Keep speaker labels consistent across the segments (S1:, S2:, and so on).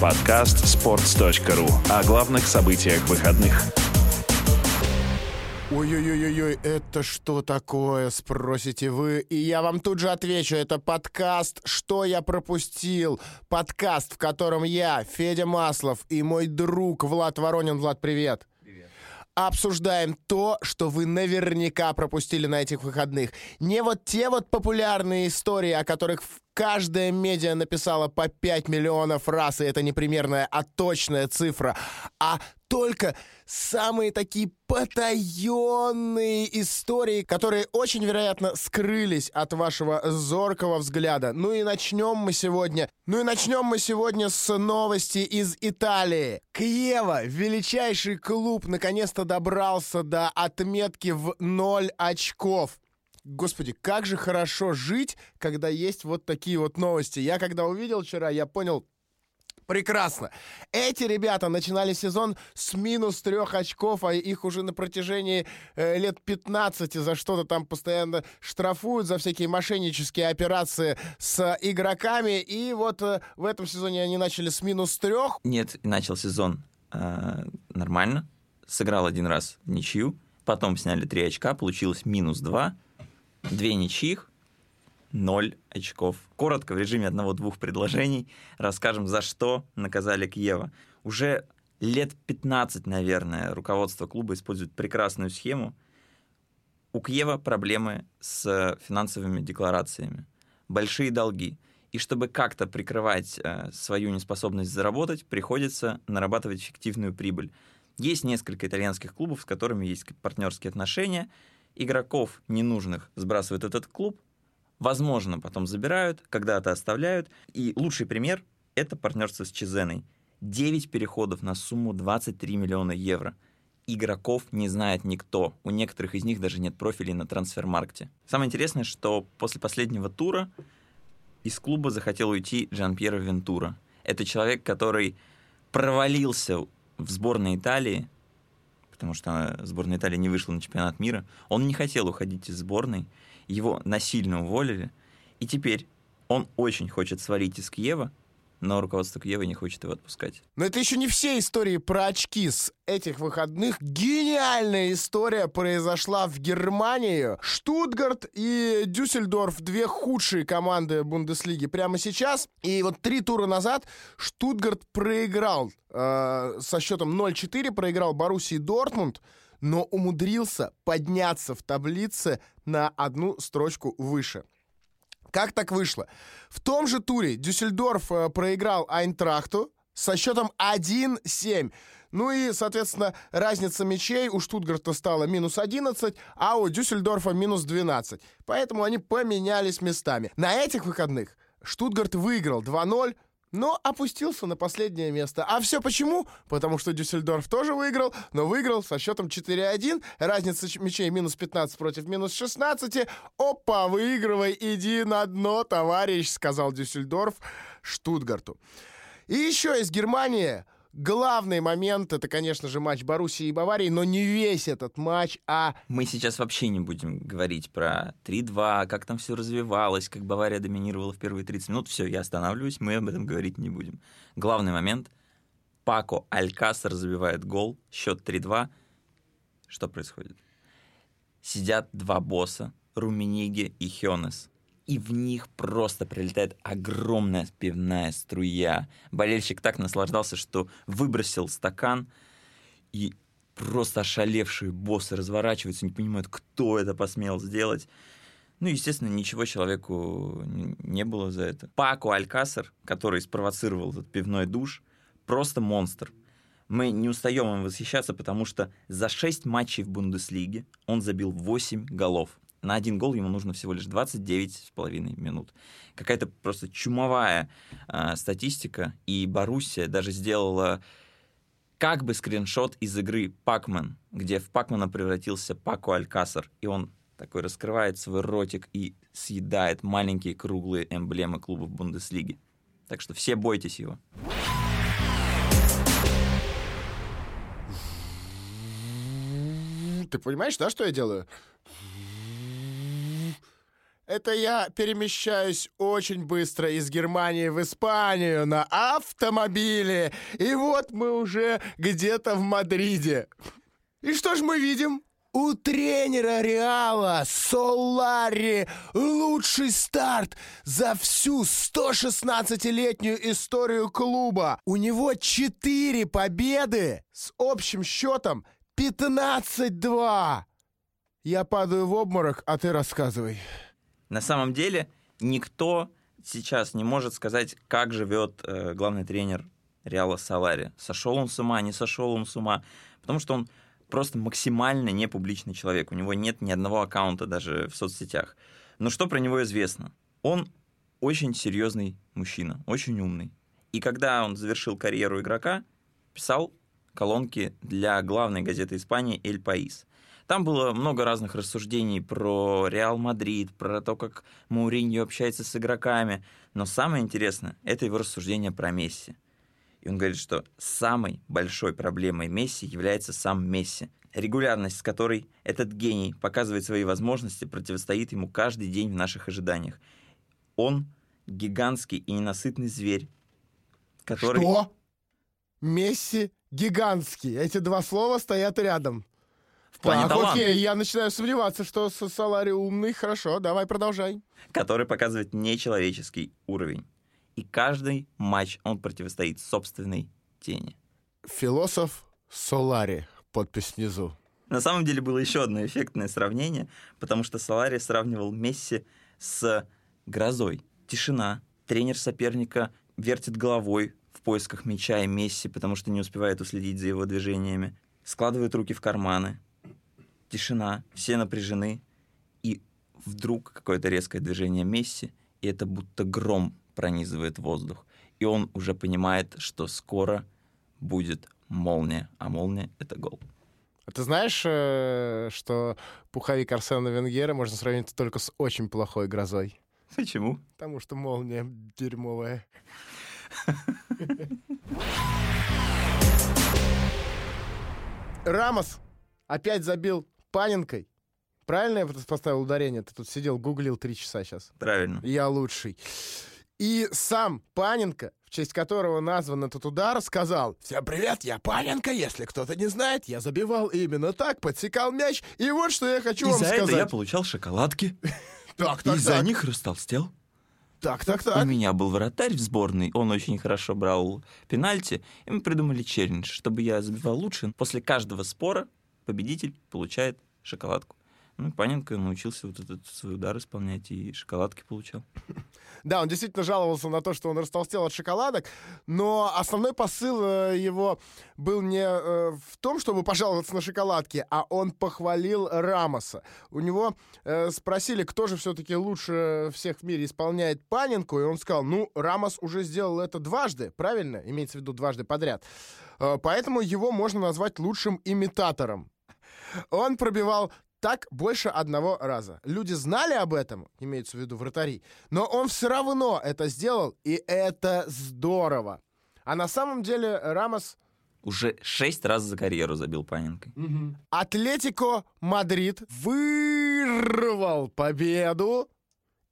S1: Подкаст sports.ru о главных событиях выходных.
S2: Ой-ой-ой-ой, это что такое, спросите вы? И я вам тут же отвечу, это подкаст «Что я пропустил?» Подкаст, в котором я, Федя Маслов и мой друг Влад Воронин. Влад, привет. Обсуждаем то, что вы наверняка пропустили на этих выходных. Не вот те вот популярные истории, о которых каждая медиа написала по 5 миллионов раз, и это не примерная, а точная цифра, а только самые такие потаенные истории, которые очень вероятно скрылись от вашего зоркого взгляда. Ну и начнем мы сегодня. Ну и начнем мы сегодня с новости из Италии. Киева, величайший клуб, наконец-то добрался до отметки в 0 очков. Господи, как же хорошо жить, когда есть вот такие вот новости. Я когда увидел вчера, я понял, Прекрасно. Эти ребята начинали сезон с минус трех очков, а их уже на протяжении э, лет 15 за что-то там постоянно штрафуют, за всякие мошеннические операции с игроками. И вот э, в этом сезоне они начали с минус трех.
S3: Нет, начал сезон э, нормально. Сыграл один раз ничью. Потом сняли три очка, получилось минус два. Две ничьих, ноль очков. Коротко, в режиме одного-двух предложений, расскажем, за что наказали Киева. Уже лет 15, наверное, руководство клуба использует прекрасную схему. У Киева проблемы с финансовыми декларациями. Большие долги. И чтобы как-то прикрывать э, свою неспособность заработать, приходится нарабатывать фиктивную прибыль. Есть несколько итальянских клубов, с которыми есть партнерские отношения. Игроков ненужных сбрасывает этот клуб, возможно, потом забирают, когда-то оставляют. И лучший пример — это партнерство с Чизеной. 9 переходов на сумму 23 миллиона евро. Игроков не знает никто. У некоторых из них даже нет профилей на трансфермаркте. Самое интересное, что после последнего тура из клуба захотел уйти Джан Пьеро Вентура. Это человек, который провалился в сборной Италии, потому что сборная Италии не вышла на чемпионат мира. Он не хотел уходить из сборной, его насильно уволили, и теперь он очень хочет свалить из Киева, но руководство Киева не хочет его отпускать.
S2: Но это еще не все истории про очки с этих выходных. Гениальная история произошла в Германии. Штутгарт и Дюссельдорф — две худшие команды Бундеслиги прямо сейчас. И вот три тура назад Штутгарт проиграл э, со счетом 0-4, проиграл Боруссии Дортмунд но умудрился подняться в таблице на одну строчку выше. Как так вышло? В том же туре Дюссельдорф э, проиграл Айнтрахту со счетом 1-7. Ну и, соответственно, разница мячей у Штутгарта стала минус 11, а у Дюссельдорфа минус 12. Поэтому они поменялись местами. На этих выходных Штутгарт выиграл 2-0, но опустился на последнее место. А все почему? Потому что Дюссельдорф тоже выиграл, но выиграл со счетом 4-1. Разница мячей минус 15 против минус 16. Опа, выигрывай, иди на дно, товарищ, сказал Дюссельдорф Штутгарту. И еще из Германии главный момент это, конечно же, матч Боруссии и Баварии, но не весь этот матч, а...
S3: Мы сейчас вообще не будем говорить про 3-2, как там все развивалось, как Бавария доминировала в первые 30 минут. Все, я останавливаюсь, мы об этом говорить не будем. Главный момент. Пако Алькасар забивает гол, счет 3-2. Что происходит? Сидят два босса, Румениги и Хёнес и в них просто прилетает огромная пивная струя. Болельщик так наслаждался, что выбросил стакан, и просто ошалевшие боссы разворачиваются, не понимают, кто это посмел сделать. Ну, естественно, ничего человеку не было за это. Пако Алькасар, который спровоцировал этот пивной душ, просто монстр. Мы не устаем им восхищаться, потому что за 6 матчей в Бундеслиге он забил 8 голов на один гол ему нужно всего лишь 29,5 минут. Какая-то просто чумовая э, статистика, и Боруссия даже сделала как бы скриншот из игры Пакман, где в Пакмана превратился Пако Алькасар, и он такой раскрывает свой ротик и съедает маленькие круглые эмблемы клубов Бундеслиги. Так что все бойтесь его.
S2: Ты понимаешь, да, что я делаю? Это я перемещаюсь очень быстро из Германии в Испанию на автомобиле. И вот мы уже где-то в Мадриде. И что ж мы видим? У тренера Реала Солари лучший старт за всю 116-летнюю историю клуба. У него 4 победы с общим счетом 15-2. Я падаю в обморок, а ты рассказывай.
S3: На самом деле никто сейчас не может сказать, как живет э, главный тренер Реала Салари. Сошел он с ума, не сошел он с ума. Потому что он просто максимально не публичный человек. У него нет ни одного аккаунта даже в соцсетях. Но что про него известно? Он очень серьезный мужчина, очень умный. И когда он завершил карьеру игрока, писал колонки для главной газеты Испании «Эль Паис». Там было много разных рассуждений про Реал Мадрид, про то, как Мауриньо общается с игроками. Но самое интересное — это его рассуждение про Месси. И он говорит, что самой большой проблемой Месси является сам Месси. Регулярность, с которой этот гений показывает свои возможности, противостоит ему каждый день в наших ожиданиях. Он гигантский и ненасытный зверь, который...
S2: Что? Месси гигантский. Эти два слова стоят рядом.
S3: В плане
S2: так,
S3: таланта.
S2: окей, я начинаю сомневаться, что С- Солари умный. Хорошо, давай продолжай.
S3: который показывает нечеловеческий уровень. И каждый матч он противостоит собственной тени.
S2: Философ Солари. Подпись внизу.
S3: На самом деле было еще одно эффектное сравнение, потому что Солари сравнивал Месси с грозой. Тишина. Тренер соперника вертит головой в поисках мяча и Месси, потому что не успевает уследить за его движениями. Складывает руки в карманы. Тишина. Все напряжены. И вдруг какое-то резкое движение Месси, и это будто гром пронизывает воздух. И он уже понимает, что скоро будет молния, а молния — это гол.
S2: А ты знаешь, э, что пуховик Арсена Венгера можно сравнить только с очень плохой грозой?
S3: Почему?
S2: Потому что молния дерьмовая. Рамос опять забил паненкой. Правильно я поставил ударение? Ты тут сидел, гуглил три часа сейчас.
S3: Правильно.
S2: Я лучший. И сам Паненко, в честь которого назван этот удар, сказал «Всем привет, я Паненко, если кто-то не знает, я забивал именно так, подсекал мяч, и вот что я хочу
S3: И
S2: вам
S3: за это я
S2: сказать».
S3: получал шоколадки.
S2: Так,
S3: И
S2: так,
S3: за
S2: так,
S3: них растолстел.
S2: так, так,
S3: У
S2: так.
S3: меня был вратарь в сборной, он очень хорошо брал пенальти, и мы придумали челлендж, чтобы я забивал лучше. После каждого спора победитель получает шоколадку. Ну, Паненко научился вот этот свой удар исполнять и шоколадки получал.
S2: Да, он действительно жаловался на то, что он растолстел от шоколадок, но основной посыл э, его был не э, в том, чтобы пожаловаться на шоколадки, а он похвалил Рамоса. У него э, спросили, кто же все-таки лучше всех в мире исполняет Паненку, и он сказал, ну, Рамос уже сделал это дважды, правильно? Имеется в виду дважды подряд. Поэтому его можно назвать лучшим имитатором. Он пробивал так больше одного раза. Люди знали об этом, имеется в виду вратари, но он все равно это сделал, и это здорово. А на самом деле Рамос...
S3: Уже шесть раз за карьеру забил Паненко.
S2: Атлетико Мадрид вырвал победу,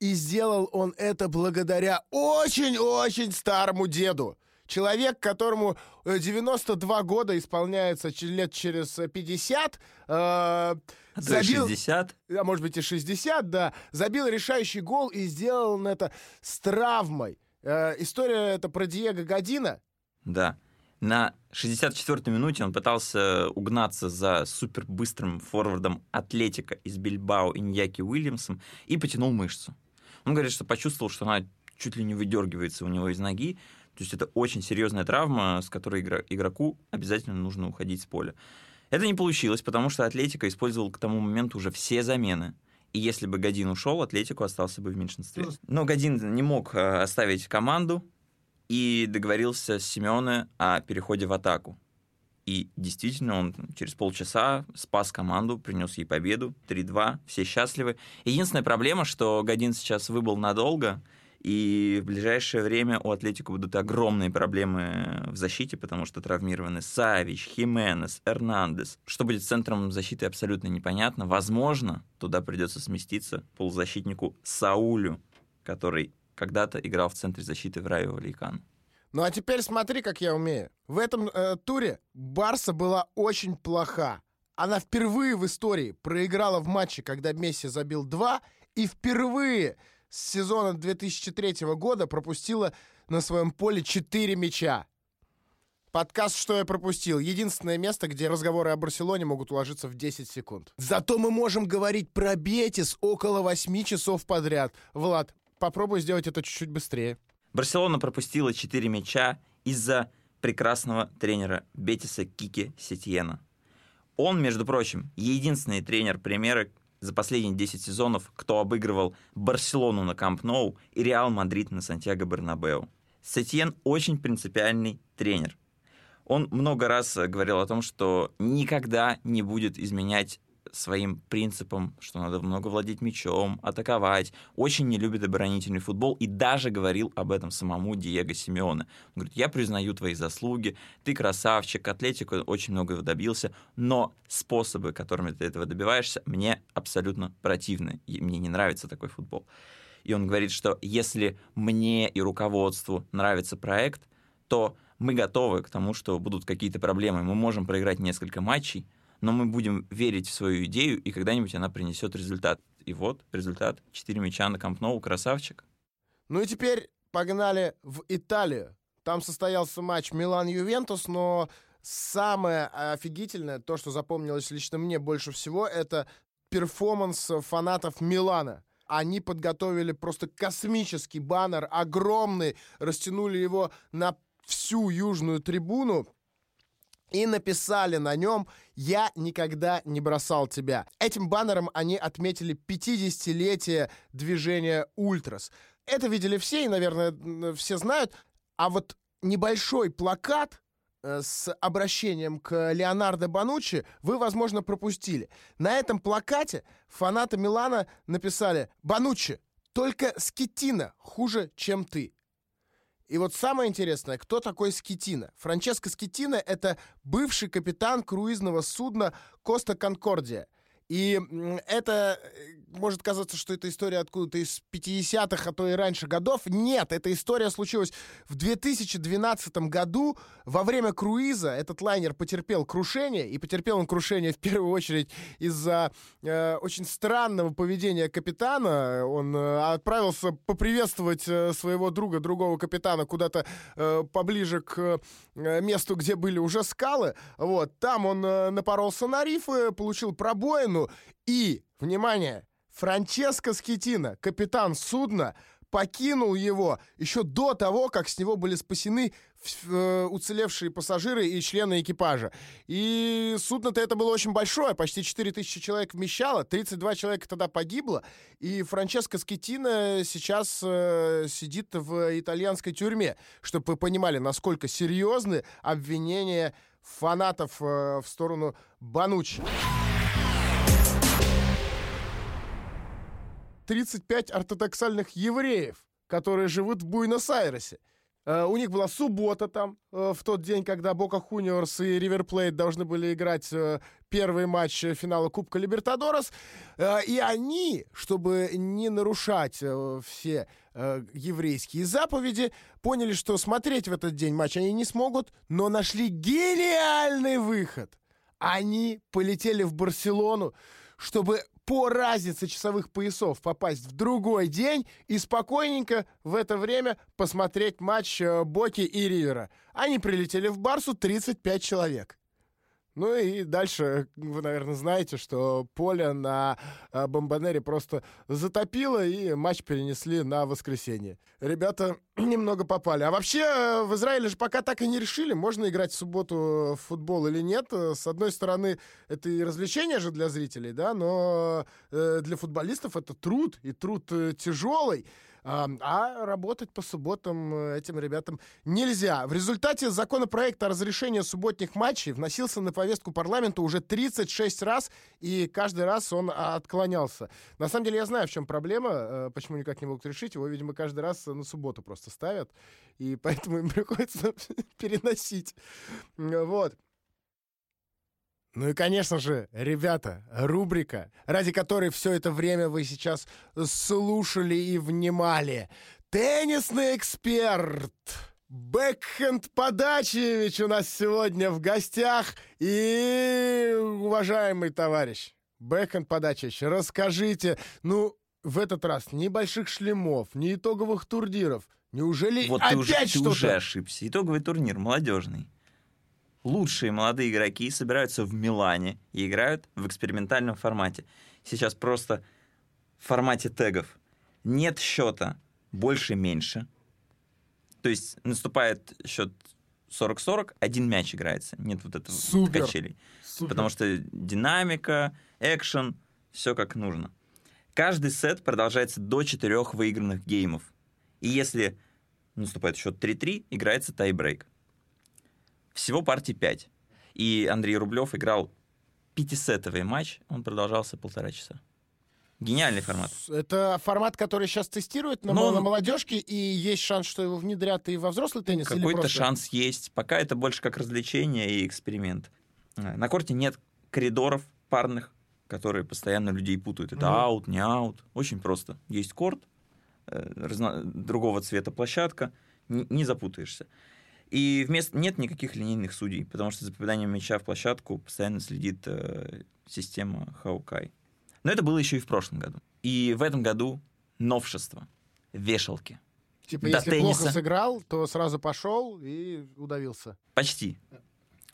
S2: и сделал он это благодаря очень-очень старому деду. Человек, которому э, 92 года исполняется лет через э, 50, э,
S3: А то и
S2: забил,
S3: 60.
S2: а может быть и 60, да, забил решающий гол и сделал он это с травмой. Э, история это про Диего Година.
S3: Да. На 64-й минуте он пытался угнаться за супербыстрым форвардом Атлетика из Бильбао Иньяки Уильямсом и потянул мышцу. Он говорит, что почувствовал, что она чуть ли не выдергивается у него из ноги. То есть это очень серьезная травма, с которой игроку обязательно нужно уходить с поля. Это не получилось, потому что Атлетика использовал к тому моменту уже все замены. И если бы Годин ушел, Атлетику остался бы в меньшинстве. Но Годин не мог э, оставить команду и договорился с Симеоне о переходе в атаку. И действительно, он через полчаса спас команду, принес ей победу, 3-2, все счастливы. Единственная проблема, что Годин сейчас выбыл надолго, И в ближайшее время у Атлетико будут огромные проблемы в защите, потому что травмированы Савич, Хименес, Эрнандес. Что будет центром защиты, абсолютно непонятно. Возможно, туда придется сместиться полузащитнику Саулю, который когда-то играл в центре защиты в Райо Валикан.
S2: Ну а теперь смотри, как я умею. В этом э, туре Барса была очень плоха. Она впервые в истории проиграла в матче, когда Месси забил два, и впервые с сезона 2003 года пропустила на своем поле 4 мяча. Подкаст «Что я пропустил» — единственное место, где разговоры о Барселоне могут уложиться в 10 секунд. Зато мы можем говорить про Бетис около 8 часов подряд. Влад, попробуй сделать это чуть-чуть быстрее.
S3: Барселона пропустила 4 мяча из-за прекрасного тренера Бетиса Кики Сетьена. Он, между прочим, единственный тренер Примеры за последние 10 сезонов, кто обыгрывал Барселону на Камп Ноу и Реал Мадрид на Сантьяго Бернабеу. Сетьен очень принципиальный тренер. Он много раз говорил о том, что никогда не будет изменять своим принципам, что надо много владеть мячом, атаковать. Очень не любит оборонительный футбол и даже говорил об этом самому Диего Симеоне. Он говорит, я признаю твои заслуги, ты красавчик, Атлетику очень многого добился, но способы, которыми ты этого добиваешься, мне абсолютно противны. И мне не нравится такой футбол. И он говорит, что если мне и руководству нравится проект, то мы готовы к тому, что будут какие-то проблемы. Мы можем проиграть несколько матчей, но мы будем верить в свою идею, и когда-нибудь она принесет результат. И вот результат. Четыре мяча на Камп Ноу, красавчик.
S2: Ну и теперь погнали в Италию. Там состоялся матч Милан-Ювентус, но самое офигительное, то, что запомнилось лично мне больше всего, это перформанс фанатов Милана. Они подготовили просто космический баннер, огромный, растянули его на всю южную трибуну и написали на нем «Я никогда не бросал тебя». Этим баннером они отметили 50-летие движения «Ультрас». Это видели все, и, наверное, все знают. А вот небольшой плакат э, с обращением к Леонардо Бануччи вы, возможно, пропустили. На этом плакате фанаты Милана написали «Бануччи, только Скеттина хуже, чем ты». И вот самое интересное, кто такой Скетина? Франческо Скетина — это бывший капитан круизного судна «Коста Конкордия». И это э, может казаться, что это история откуда-то из 50-х, а то и раньше годов. Нет, эта история случилась в 2012 году. Во время круиза этот лайнер потерпел крушение, и потерпел он крушение в первую очередь из-за э, очень странного поведения капитана. Он э, отправился поприветствовать э, своего друга, другого капитана, куда-то э, поближе к э, месту, где были уже скалы. Вот, там он э, напоролся на рифы, получил пробоину, и, внимание, Франческо Скетина, капитан судна, покинул его еще до того, как с него были спасены э, уцелевшие пассажиры и члены экипажа. И судно-то это было очень большое, почти 4000 человек вмещало, 32 человека тогда погибло, и Франческо Скетина сейчас э, сидит в итальянской тюрьме, чтобы вы понимали, насколько серьезны обвинения фанатов э, в сторону Банучи. 35 ортодоксальных евреев, которые живут в Буэнос-Айресе. Uh, у них была суббота там, uh, в тот день, когда Бока Хуниорс и Ривер Плейт должны были играть uh, первый матч финала Кубка Либертадорос. И они, чтобы не нарушать все еврейские заповеди, поняли, что смотреть в этот день матч они не смогут, но нашли гениальный выход. Они полетели в Барселону, чтобы по разнице часовых поясов попасть в другой день и спокойненько в это время посмотреть матч э, Боки и Ривера. Они прилетели в Барсу 35 человек. Ну и дальше вы, наверное, знаете, что поле на э, Бомбонере просто затопило, и матч перенесли на воскресенье. Ребята немного попали. А вообще э, в Израиле же пока так и не решили, можно играть в субботу в футбол или нет. С одной стороны, это и развлечение же для зрителей, да, но э, для футболистов это труд, и труд тяжелый. А, а работать по субботам э, этим ребятам нельзя. В результате законопроекта о разрешении субботних матчей вносился на повестку парламента уже 36 раз, и каждый раз он отклонялся. На самом деле я знаю, в чем проблема, э, почему никак не могут решить. Его, видимо, каждый раз на субботу просто ставят, и поэтому им приходится переносить. Вот. Ну и, конечно же, ребята, рубрика, ради которой все это время вы сейчас слушали и внимали. Теннисный эксперт Бэкхенд Подачевич у нас сегодня в гостях. И, уважаемый товарищ, Бэкхенд Подачевич, расскажите, ну, в этот раз ни больших шлемов, ни итоговых турниров. Неужели
S3: вот
S2: опять
S3: ты
S2: что-то?
S3: ты уже ошибся. Итоговый турнир молодежный лучшие молодые игроки собираются в Милане и играют в экспериментальном формате. Сейчас просто в формате тегов. Нет счета больше-меньше. То есть наступает счет 40-40, один мяч играется. Нет вот этого
S2: Супер.
S3: качелей.
S2: Супер.
S3: Потому что динамика, экшен, все как нужно. Каждый сет продолжается до четырех выигранных геймов. И если наступает счет 3-3, играется тайбрейк. Всего партий 5. И Андрей Рублев играл пятисетовый матч, он продолжался полтора часа. Гениальный формат.
S2: Это формат, который сейчас тестируют на,
S3: Ну,
S2: на молодежке, и есть шанс, что его внедрят и во взрослый теннис?
S3: Какой-то
S2: просто-
S3: шанс есть. Пока это больше как развлечение и эксперимент. Э, На корте нет коридоров парных, которые постоянно людей путают. Это
S2: Мгм.
S3: аут, не аут. Очень просто. Есть корт, э, разно- другого цвета площадка, н- не запутаешься. И вместо нет никаких линейных судей, потому что за попаданием мяча в площадку постоянно следит э, система Хаукай. Но это было еще и в прошлом году. И в этом году новшество. Вешалки.
S2: Типа,
S3: до
S2: если
S3: тенниса.
S2: плохо сыграл, то сразу пошел и удавился.
S3: Почти.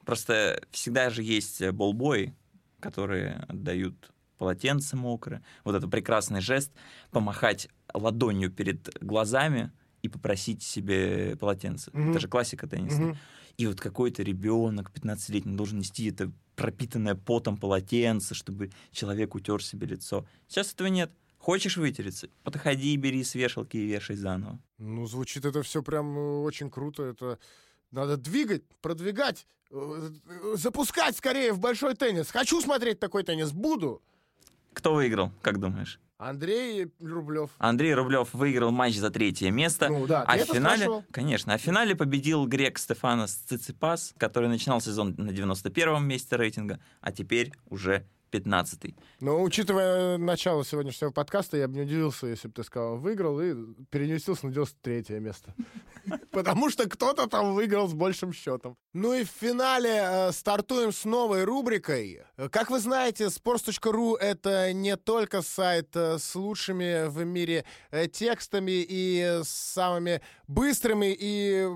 S3: Просто всегда же есть э, болбои, которые отдают полотенце мокрое. Вот это прекрасный жест помахать ладонью перед глазами и попросить себе полотенце.
S2: Мгм.
S3: Это же классика тенниса.
S2: Мгм.
S3: И вот какой-то ребенок 15-летний должен нести это пропитанное потом полотенце, чтобы человек утер себе лицо. Сейчас этого нет. Хочешь вытереться? Подходи, бери с вешалки и вешай заново.
S2: Ну, звучит это все прям э, очень круто. Это надо двигать, продвигать, э, э, запускать скорее в большой теннис. Хочу смотреть такой теннис, буду.
S3: Кто выиграл, как думаешь?
S2: Андрей Рублев.
S3: Андрей Рублев выиграл матч за третье место.
S2: Ну да,
S3: а в финале,
S2: спрашивал?
S3: конечно, а в финале победил грек Стефанос Циципас, который начинал сезон на 91-м месте рейтинга, а теперь уже 15-й.
S2: Но учитывая начало сегодняшнего подкаста, я бы не удивился, если бы ты сказал, выиграл и переместился на 93 место. Потому что кто-то там выиграл с большим счетом. Ну и в финале э, стартуем с новой рубрикой. Как вы знаете, sports.ru — это не только сайт э, с лучшими в мире э, текстами и с самыми быстрыми и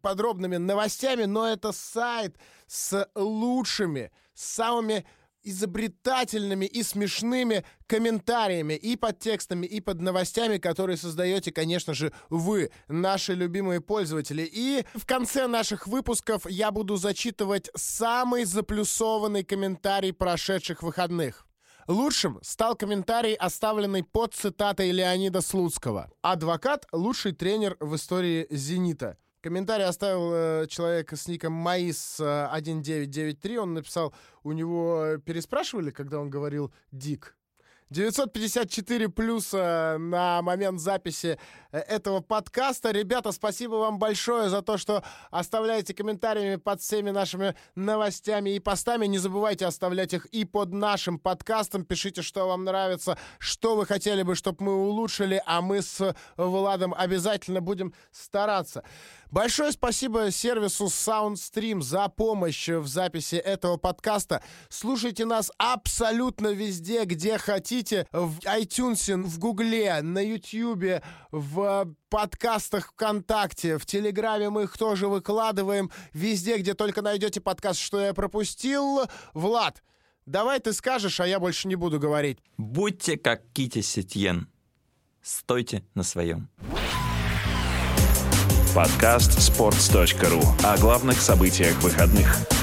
S2: подробными новостями, но это сайт с лучшими, с самыми изобретательными и смешными комментариями и под текстами, и под новостями, которые создаете, конечно же, вы, наши любимые пользователи. И в конце наших выпусков я буду зачитывать самый заплюсованный комментарий прошедших выходных. Лучшим стал комментарий, оставленный под цитатой Леонида Слуцкого. «Адвокат – лучший тренер в истории «Зенита». Комментарий оставил э, человек с ником Маис э, 1993. Он написал, у него переспрашивали, когда он говорил «Дик». 954 плюса на момент записи э, этого подкаста. Ребята, спасибо вам большое за то, что оставляете комментариями под всеми нашими новостями и постами. Не забывайте оставлять их и под нашим подкастом. Пишите, что вам нравится, что вы хотели бы, чтобы мы улучшили, а мы с Владом обязательно будем стараться. Большое спасибо сервису SoundStream за помощь в записи этого подкаста. Слушайте нас абсолютно везде, где хотите. В iTunes, в Гугле, на Ютьюбе, в подкастах ВКонтакте, в Телеграме мы их тоже выкладываем. Везде, где только найдете подкаст, что я пропустил. Влад, давай ты скажешь, а я больше не буду говорить.
S3: Будьте как Кити Сетьен. Стойте на своем.
S1: Подкаст sports.ru о главных событиях выходных.